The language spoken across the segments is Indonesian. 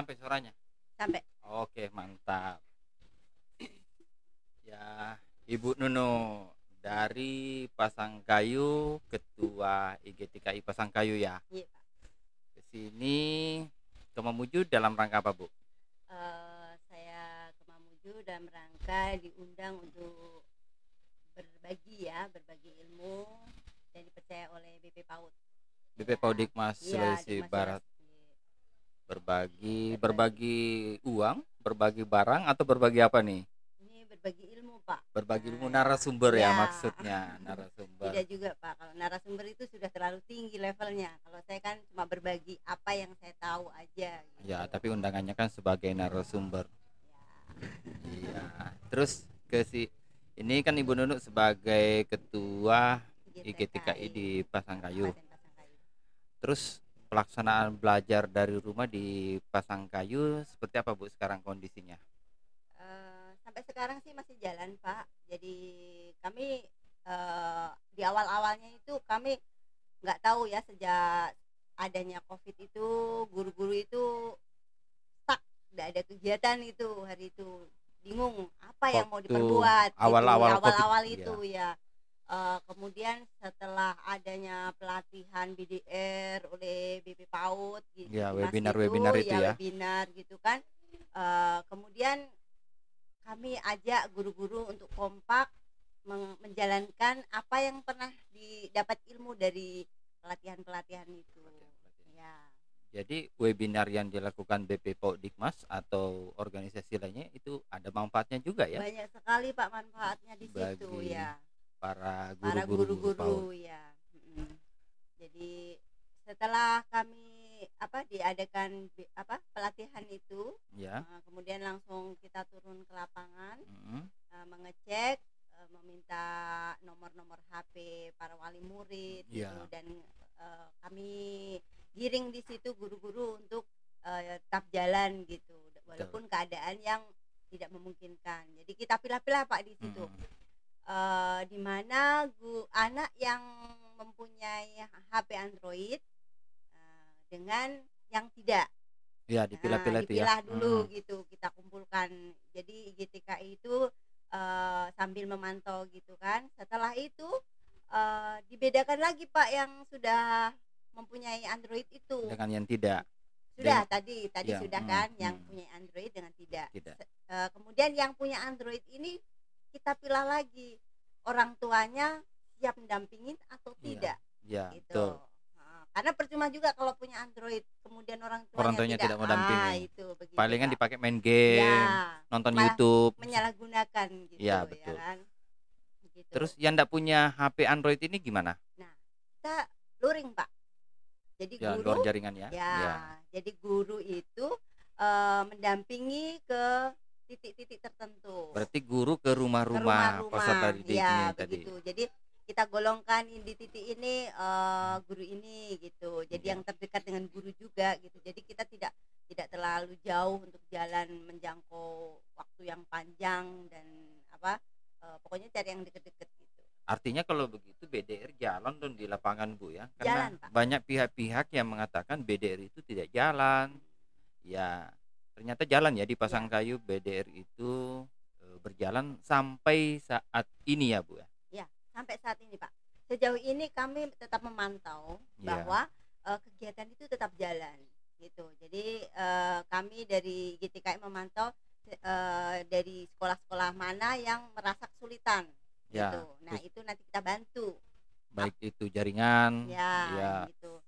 sampai suaranya? Sampai. Oke mantap. Ya Ibu Nuno dari Pasangkayu ketua IGTKI Pasangkayu ya? Iya pak. Ke sini ke Mamuju dalam rangka apa Bu? Eh, saya ke Mamuju dalam rangka diundang untuk berbagi ya berbagi ilmu dan dipercaya oleh BP PAUD. BP Paudikmas Sulawesi di Mas Barat. Sulawesi. Berbagi Berbagi. berbagi uang berbagi barang atau berbagi apa nih ini berbagi ilmu pak berbagi ilmu Nah, narasumber ya ya. maksudnya narasumber tidak juga pak kalau narasumber itu sudah terlalu tinggi levelnya kalau saya kan cuma berbagi apa yang saya tahu aja gitu. ya tapi undangannya kan sebagai narasumber Ya. iya terus ke si ini kan Ibu Nunu sebagai ketua IGTKI di Pasangkayu Kabupaten Pasangkayu. terus pelaksanaan belajar dari rumah di Pasangkayu seperti apa Bu sekarang kondisinya? Eh, sampai sekarang sih masih jalan pak. Jadi kami eh, di awal awalnya itu kami nggak tahu ya sejak adanya covid itu guru-guru itu stuck nggak ada kegiatan itu hari itu. Bingung apa yang mau Waktu diperbuat? Awal-awal awal-awal itu ya Eh, kemudian setelah adanya pelatihan BDR oleh BP PAUD gitu Ya, Mas, webinar-webinar itu ya. webinar gitu kan. Eh, kemudian kami ajak guru-guru untuk kompak menjalankan apa yang pernah didapat ilmu dari pelatihan-pelatihan itu. Ya. Jadi webinar yang dilakukan BP Dikmas atau organisasi lainnya itu ada manfaatnya juga ya? Banyak sekali pak manfaatnya di situ Bagi ya para para guru-guru PAUD. guru-guru ya jadi setelah kami apa diadakan apa pelatihan itu ya. kemudian langsung kita turun ke lapangan mm, eh, mengecek eh, meminta nomor-nomor HP para wali murid Iya. gitu dan kami giring di situ guru-guru untuk tetap jalan gitu walaupun keadaan yang tidak memungkinkan jadi kita pilah-pilah pak di situ mm. Eh, di mana anak yang mempunyai HP Android eh, dengan yang tidak Ya dipilah-pilah Nah, itu ya. dipilah dulu Mm. gitu kita kumpulkan jadi GTKI itu eh, sambil memantau gitu kan setelah itu eh, dibedakan lagi pak yang sudah mempunyai Android itu Dengan yang tidak sudah tadi tadi yang- sudah hmm, kan yang hmm. punya Android dengan tidak tidak. Eh, kemudian yang punya Android ini kita pilah lagi orang tuanya siap mendampingin atau Iya, tidak Ya gitu. betul. Nah, karena percuma juga kalau punya Android kemudian orang tuanya, Orang tuanya tidak mendampingi. Ah, itu begitu. Palingan Pak. dipakai main game, ya, nonton YouTube. menyalahgunakan gitu Iya, ya betul. kan. Begitu. Terus yang tidak punya HP Android ini gimana? kita luring, Pak. Jadi Ya guru luar jaringan ya. ya, Ya. jadi guru itu eh, mendampingi ke titik-titik tertentu. Berarti guru ke rumah-rumah peserta didik ya tadi. begitu jadi kita golongkan di titik ini eh, guru ini gitu jadi Iya. yang terdekat dengan guru juga gitu jadi kita tidak tidak terlalu jauh untuk jalan menjangkau waktu yang panjang dan apa eh, pokoknya cari yang deket-deket gitu Artinya kalau begitu BDR jalan dong di lapangan Bu ya. Karena Jalan, Pak. banyak pihak-pihak yang mengatakan BDR itu tidak jalan. Ya, ternyata jalan ya di Pasangkayu BDR itu eh, berjalan sampai saat ini ya Bu ya. sampai saat ini pak. Sejauh ini kami tetap memantau Iya. bahwa eh, kegiatan itu tetap jalan gitu. Jadi eh, kami dari GTKI memantau eh, dari sekolah-sekolah mana yang merasa kesulitan Ya, gitu. Nah terus- itu nanti kita bantu. Baik itu jaringan, ya, ya, gitu.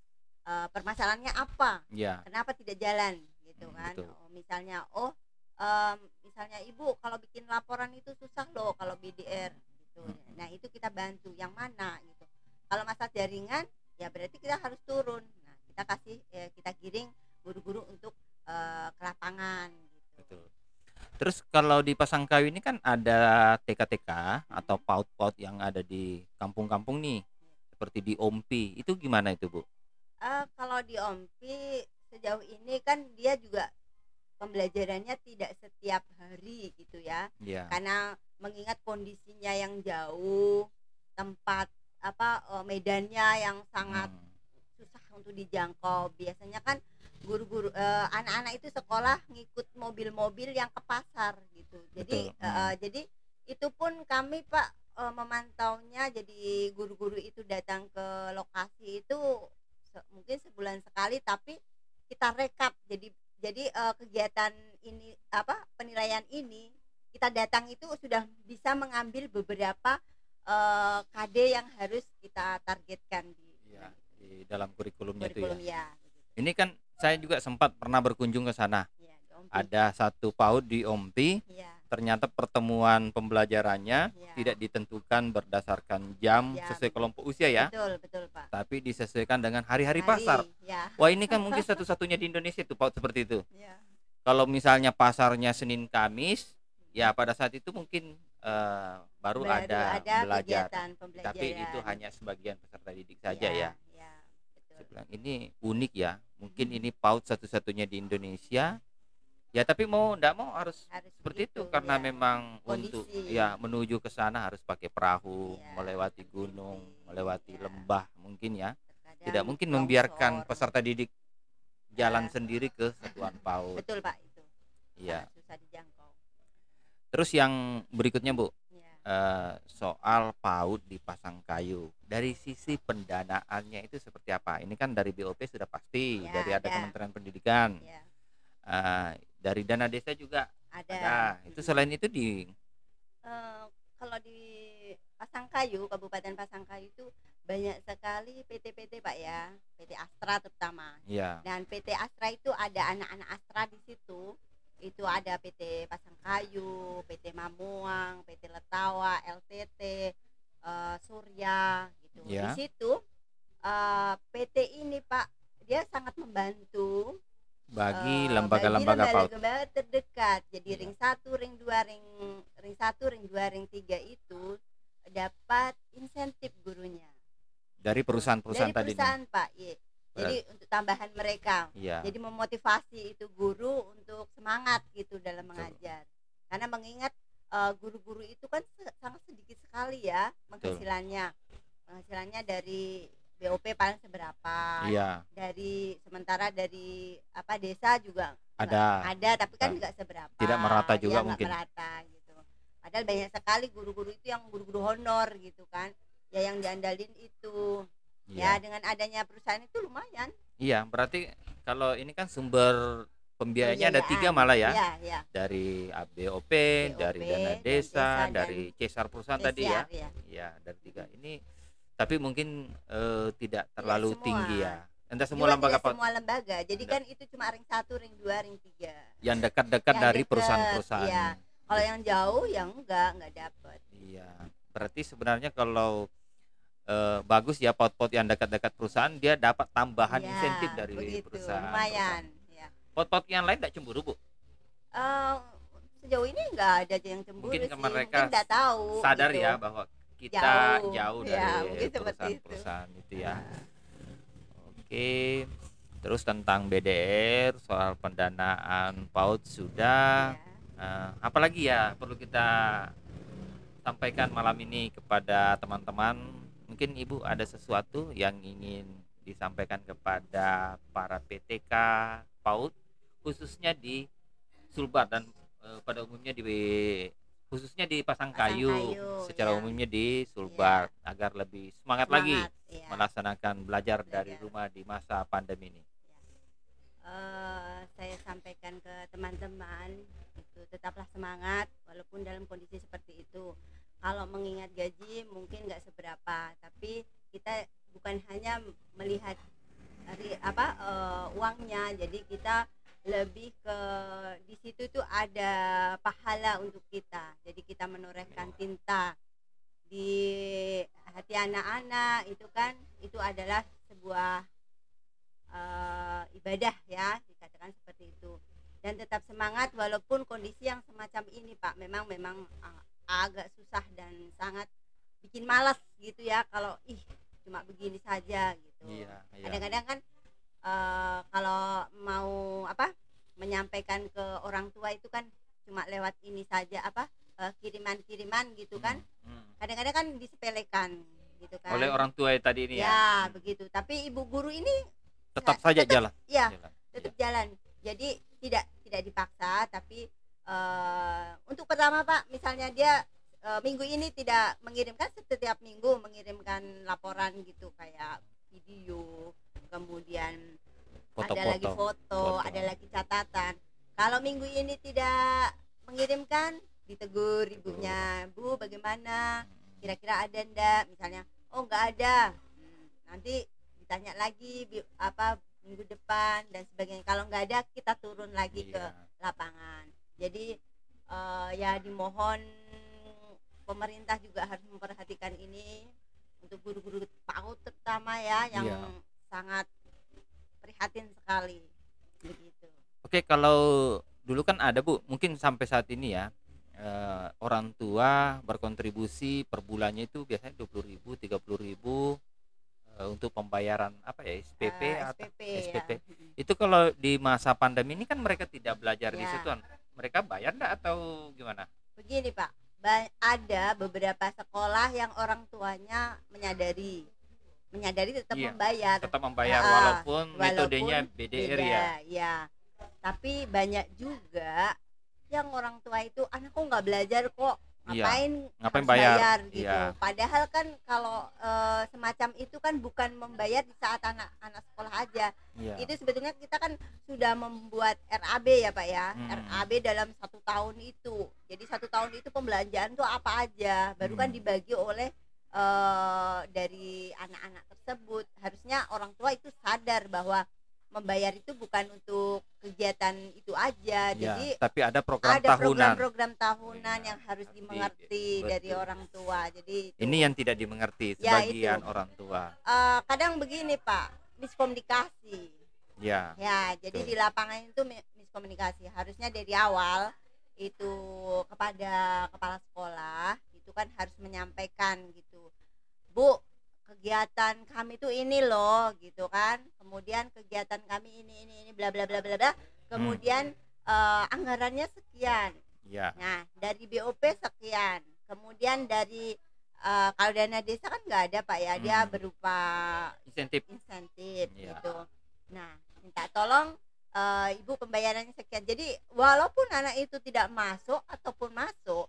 Eh, permasalahannya apa? Ya, kenapa tidak jalan gitu Hmm, kan betul. oh, misalnya oh em, misalnya ibu kalau bikin laporan itu susah loh kalau BDR gitu Hmm. nah itu kita bantu yang mana gitu kalau masalah jaringan ya berarti kita harus turun nah kita kasih eh, kita giring guru-guru untuk eh, ke lapangan gitu betul. Terus kalau di Pasangkayu ini kan ada TK-TK atau PAUD-PAUD yang ada di kampung-kampung nih, seperti di Ompi. Itu gimana itu Bu? Eh, kalau di OMPI sejauh ini kan dia juga pembelajarannya tidak setiap hari gitu ya. Ya, karena mengingat kondisinya yang jauh tempat apa eh, medannya yang sangat hmm, susah untuk dijangkau. Biasanya kan guru-guru eh, anak-anak itu sekolah ngikut mobil-mobil yang ke pasar gitu. Jadi Betul, eh, mm. eh, jadi itu pun kami pak eh, memantaunya jadi guru-guru itu datang ke lokasi itu se- mungkin sebulan sekali tapi kita rekap jadi jadi eh, kegiatan ini apa penilaian ini kita datang itu sudah bisa mengambil beberapa eh, KD yang harus kita targetkan di Iya, di dalam kurikulumnya itu kurikulum ya. ya. Ini kan saya juga sempat pernah berkunjung ke sana. Ya. Ada satu PAUD di Ompi, Iya, ternyata pertemuan pembelajarannya iya. tidak ditentukan berdasarkan jam Jam. sesuai kelompok usia ya, Betul, betul, Pak. tapi disesuaikan dengan hari-hari Hari, pasar. Ya. Wah, ini kan mungkin satu-satunya di Indonesia itu PAUD seperti itu. ya. Kalau misalnya pasarnya Senin Kamis, ya pada saat itu mungkin eh, baru, ada, belajar. kegiatan pembelajaran. Tapi itu hanya sebagian peserta didik saja ya. Ya, betul. Saya bilang ini unik ya. Mungkin Hmm. ini PAUD satu-satunya di Indonesia. Ya tapi mau ndak mau harus Harus seperti itu begitu, karena ya. memang untuk Kondisi. ya menuju ke sana harus pakai perahu, Iya, melewati gunung, melewati iya. lembah mungkin ya. Terkadang Tidak mungkin longsor. membiarkan peserta didik jalan Ya. sendiri ke satuan PAUD. Betul, Pak, itu. Iya. Sangat susah dijangkau. Terus yang berikutnya Bu, Ya. eh, soal PAUD di Pasangkayu. Dari sisi pendanaannya itu seperti apa? Ini kan dari BOP sudah pasti, Ya, dari ada ada. Kementerian Pendidikan. Ya, Eh, dari dana desa juga ada. ada. Itu selain itu di Eh, kalau di Pasangkayu, Kabupaten Pasangkayu itu banyak sekali PT-PT Pak ya, PT Astra terutama. ya Dan PT Astra itu ada anak-anak Astra di situ. Itu ada PT Pasangkayu, PT Mamuang, PT Letawa, LTT, eh, Surya gitu. Ya. Di situ eh, PT ini Pak dia sangat membantu bagi eh, lembaga-lembaga bagi PAUD. lembaga terdekat. Jadi Iya. ring 1, ring 2, ring ring 1, ring 2, ring 3 itu dapat insentif gurunya. Dari perusahaan-perusahaan Dari tadi. nih. perusahaan, Pak. Iya. Jadi untuk tambahan mereka. Iya. Jadi memotivasi itu guru untuk semangat gitu dalam Betul. mengajar. Karena mengingat eh, guru-guru itu kan sangat sedikit sekali ya penghasilannya. Penghasilannya dari BOP paling seberapa. Iya, Dari sementara dari apa desa juga ada. ada tapi kan Ah. nggak seberapa Tidak merata Iya, juga nggak mungkin. merata gitu padahal banyak sekali guru-guru itu yang guru-guru honor gitu kan ya yang diandalin itu Iya. ya dengan adanya perusahaan itu lumayan Iya, berarti kalau ini kan sumber pembiayanya ada tiga malah ya. ya ya Dari ABOP, BOP, dari dana dan desa, desa, dari cesar perusahaan tadi ya. Desiar, ya. Iya, dari tiga. Ini tapi mungkin eh, tidak terlalu semua. tinggi ya. Entah semua Juga lembaga semua lembaga jadi Enggak. kan itu cuma ring satu ring dua ring tiga yang dekat-dekat Yang dari perusahaan-perusahaan. iya. kalau yang jauh yang enggak enggak dapet Iya, berarti sebenarnya kalau eh, bagus ya pot-pot yang dekat-dekat perusahaan dia dapat tambahan Ya, insentif dari begitu, perusahaan. lumayan ya Pot-pot yang lain tidak cemburu bu? Sejauh ini nggak ada yang cemburu Mungkin sih mereka mungkin tahu Sadar gitu. ya bahwa kita Jauh. jauh, Ya, dari mungkin seperti itu. perusahaan-perusahaan itu ya. Oke, terus tentang BDR soal pendanaan PAUD sudah. Ya. Eh, apalagi ya perlu kita sampaikan malam ini kepada teman-teman. Mungkin Ibu ada sesuatu yang ingin disampaikan kepada para PTK PAUD khususnya di Sulbar dan eh, pada umumnya di khususnya di Pasangkayu, Pasangkayu, secara ya. umumnya di Sulbar agar lebih semangat, lagi Semangat, ya. melaksanakan belajar dari Belajar. rumah di masa pandemi ini. Eh, saya sampaikan ke teman-teman itu tetaplah semangat walaupun dalam kondisi seperti itu kalau mengingat gaji mungkin nggak seberapa tapi kita bukan hanya melihat dari apa eh, uangnya jadi kita lebih ke di situ tuh ada pahala untuk kita. Jadi kita menorehkan tinta di hati anak-anak itu kan itu adalah sebuah eh, ibadah ya dikatakan seperti itu. Dan tetap semangat walaupun kondisi yang semacam ini Pak memang memang ah, agak susah dan sangat bikin malas gitu ya kalau ih cuma begini saja gitu. Iya, iya. kadang-kadang kan eh, kalau mau apa menyampaikan ke orang tua itu kan cuma lewat ini saja apa eh, kiriman-kiriman gitu kan Hmm, hmm. kadang-kadang kan disepelekan gitu kan Oleh orang tua tadi ini ya. ya begitu tapi ibu guru ini Tetap Nggak, saja tetap- jalan. ya jalan. tetap jalan jadi tidak tidak dipaksa tapi eh, untuk pertama pak misalnya dia eh, minggu ini tidak mengirimkan setiap minggu mengirimkan laporan gitu kayak video kemudian ada lagi foto, foto. ada lagi catatan. Kalau minggu ini tidak mengirimkan, ditegur ibunya, Bu, bagaimana? Kira-kira ada ndak? Misalnya, oh nggak ada. Hmm, nanti ditanya lagi apa minggu depan dan sebagainya. Kalau nggak ada, kita turun lagi ke Iya. lapangan. Jadi eh, ya dimohon pemerintah juga harus memperhatikan ini untuk guru-guru PAUD terutama ya yang Iya. Sangat prihatin sekali begitu. Oke, kalau dulu kan ada Bu, mungkin sampai saat ini ya eh, orang tua berkontribusi per bulannya itu biasanya 20.000, 30.000 eh, untuk pembayaran apa ya SPP Eh, atau SPP, SPP. ya. Itu kalau di masa pandemi ini kan mereka tidak belajar di Ya. situ. Mereka bayar enggak atau gimana? Begini Pak, ba- ada beberapa sekolah yang orang tuanya menyadari menyadari tetap Iya, membayar. Tetap membayar Ah, walaupun, walaupun metodenya BDR Beda, ya. ya. Tapi banyak juga yang orang tua itu anakku nggak belajar kok Iya, ngapain ngapain harus bayar? gitu. Iya. Padahal kan kalau eh, semacam itu kan bukan membayar di saat anak-anak sekolah aja. Iya. Itu sebetulnya kita kan sudah membuat RAB ya Pak ya. Hmm. RAB dalam satu tahun itu. Jadi satu tahun itu pembelanjaan tuh apa aja. Baru kan Hmm. dibagi oleh eh, dari anak-anak tersebut. Harusnya orang tua itu sadar bahwa membayar itu bukan untuk kegiatan itu aja. Iya, Jadi tapi ada program ada tahunan. program-program tahunan Iya, yang harus tapi- dimengerti dari betul. orang tua. Jadi itu. Ini yang tidak dimengerti Ya, sebagian itu. orang tua. Eh, kadang begini Pak, miskomunikasi. Ya. Ya, jadi Betul. di lapangan itu mi- miskomunikasi. Harusnya dari awal itu kepada kepala sekolah itu kan harus menyampaikan gitu. Bu, kegiatan kami tuh ini loh gitu kan. Kemudian kegiatan kami ini ini ini bla bla bla bla bla. Kemudian eh, anggarannya sekian. Ya. Nah, dari BOP sekian. Kemudian dari eh, kalau dana desa kan nggak ada Pak ya, dia Hmm. berupa Insentif. insentif Iya. gitu. Nah, minta tolong eh, ibu pembayarannya sekian. Jadi walaupun anak itu tidak masuk ataupun masuk,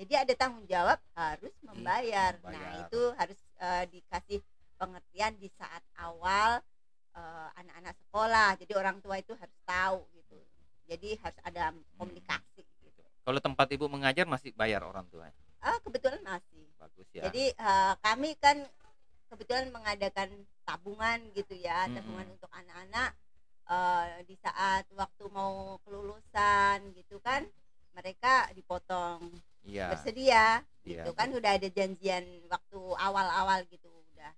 jadi ada tanggung jawab harus membayar. Nah membayar. itu harus eh, dikasih pengertian di saat awal eh, anak-anak sekolah. Jadi orang tua itu harus tahu gitu. Jadi harus ada komunikasi gitu. Kalau tempat ibu mengajar masih bayar orang tua. Ah kebetulan masih. Bagus ya. Jadi eh, kami kan kebetulan mengadakan tabungan gitu ya, Mm-mm. tabungan untuk anak-anak eh, di saat waktu mau kelulusan gitu kan, mereka dipotong Iya. bersedia Iya, gitu kan udah ada janjian waktu awal-awal gitu udah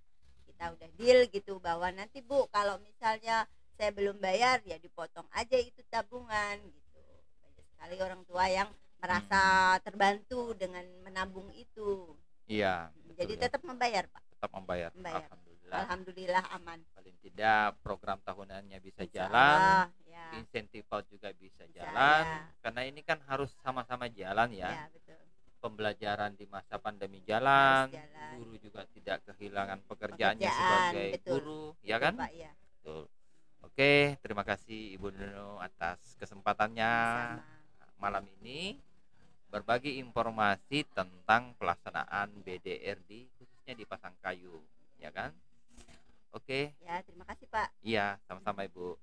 kita udah deal gitu bahwa nanti Bu kalau misalnya saya belum bayar ya dipotong aja itu tabungan gitu. Banyak sekali orang tua yang merasa terbantu dengan menabung itu. Iya. Jadi betul ya. tetap membayar, Pak. tetap membayar. membayar. Alhamdulillah. Alhamdulillah aman. Paling tidak program tahunannya bisa Insya jalan, ya. insentif PAUD juga bisa Bisa, jalan. ya. Karena ini kan harus sama-sama jalan ya. Ya, betul. Pembelajaran di masa pandemi jalan, jalan. guru juga tidak kehilangan pekerjaannya Pekerjaan, sebagai betul. guru, ya Betul, kan? Pak, ya. Betul. Oke, terima kasih Ibu Nuno atas kesempatannya Sama. malam ini berbagi informasi tentang pelaksanaan BDRD khususnya di Pasangkayu, ya kan? Oke, Ya, terima kasih, Pak. iya, sama-sama Ibu.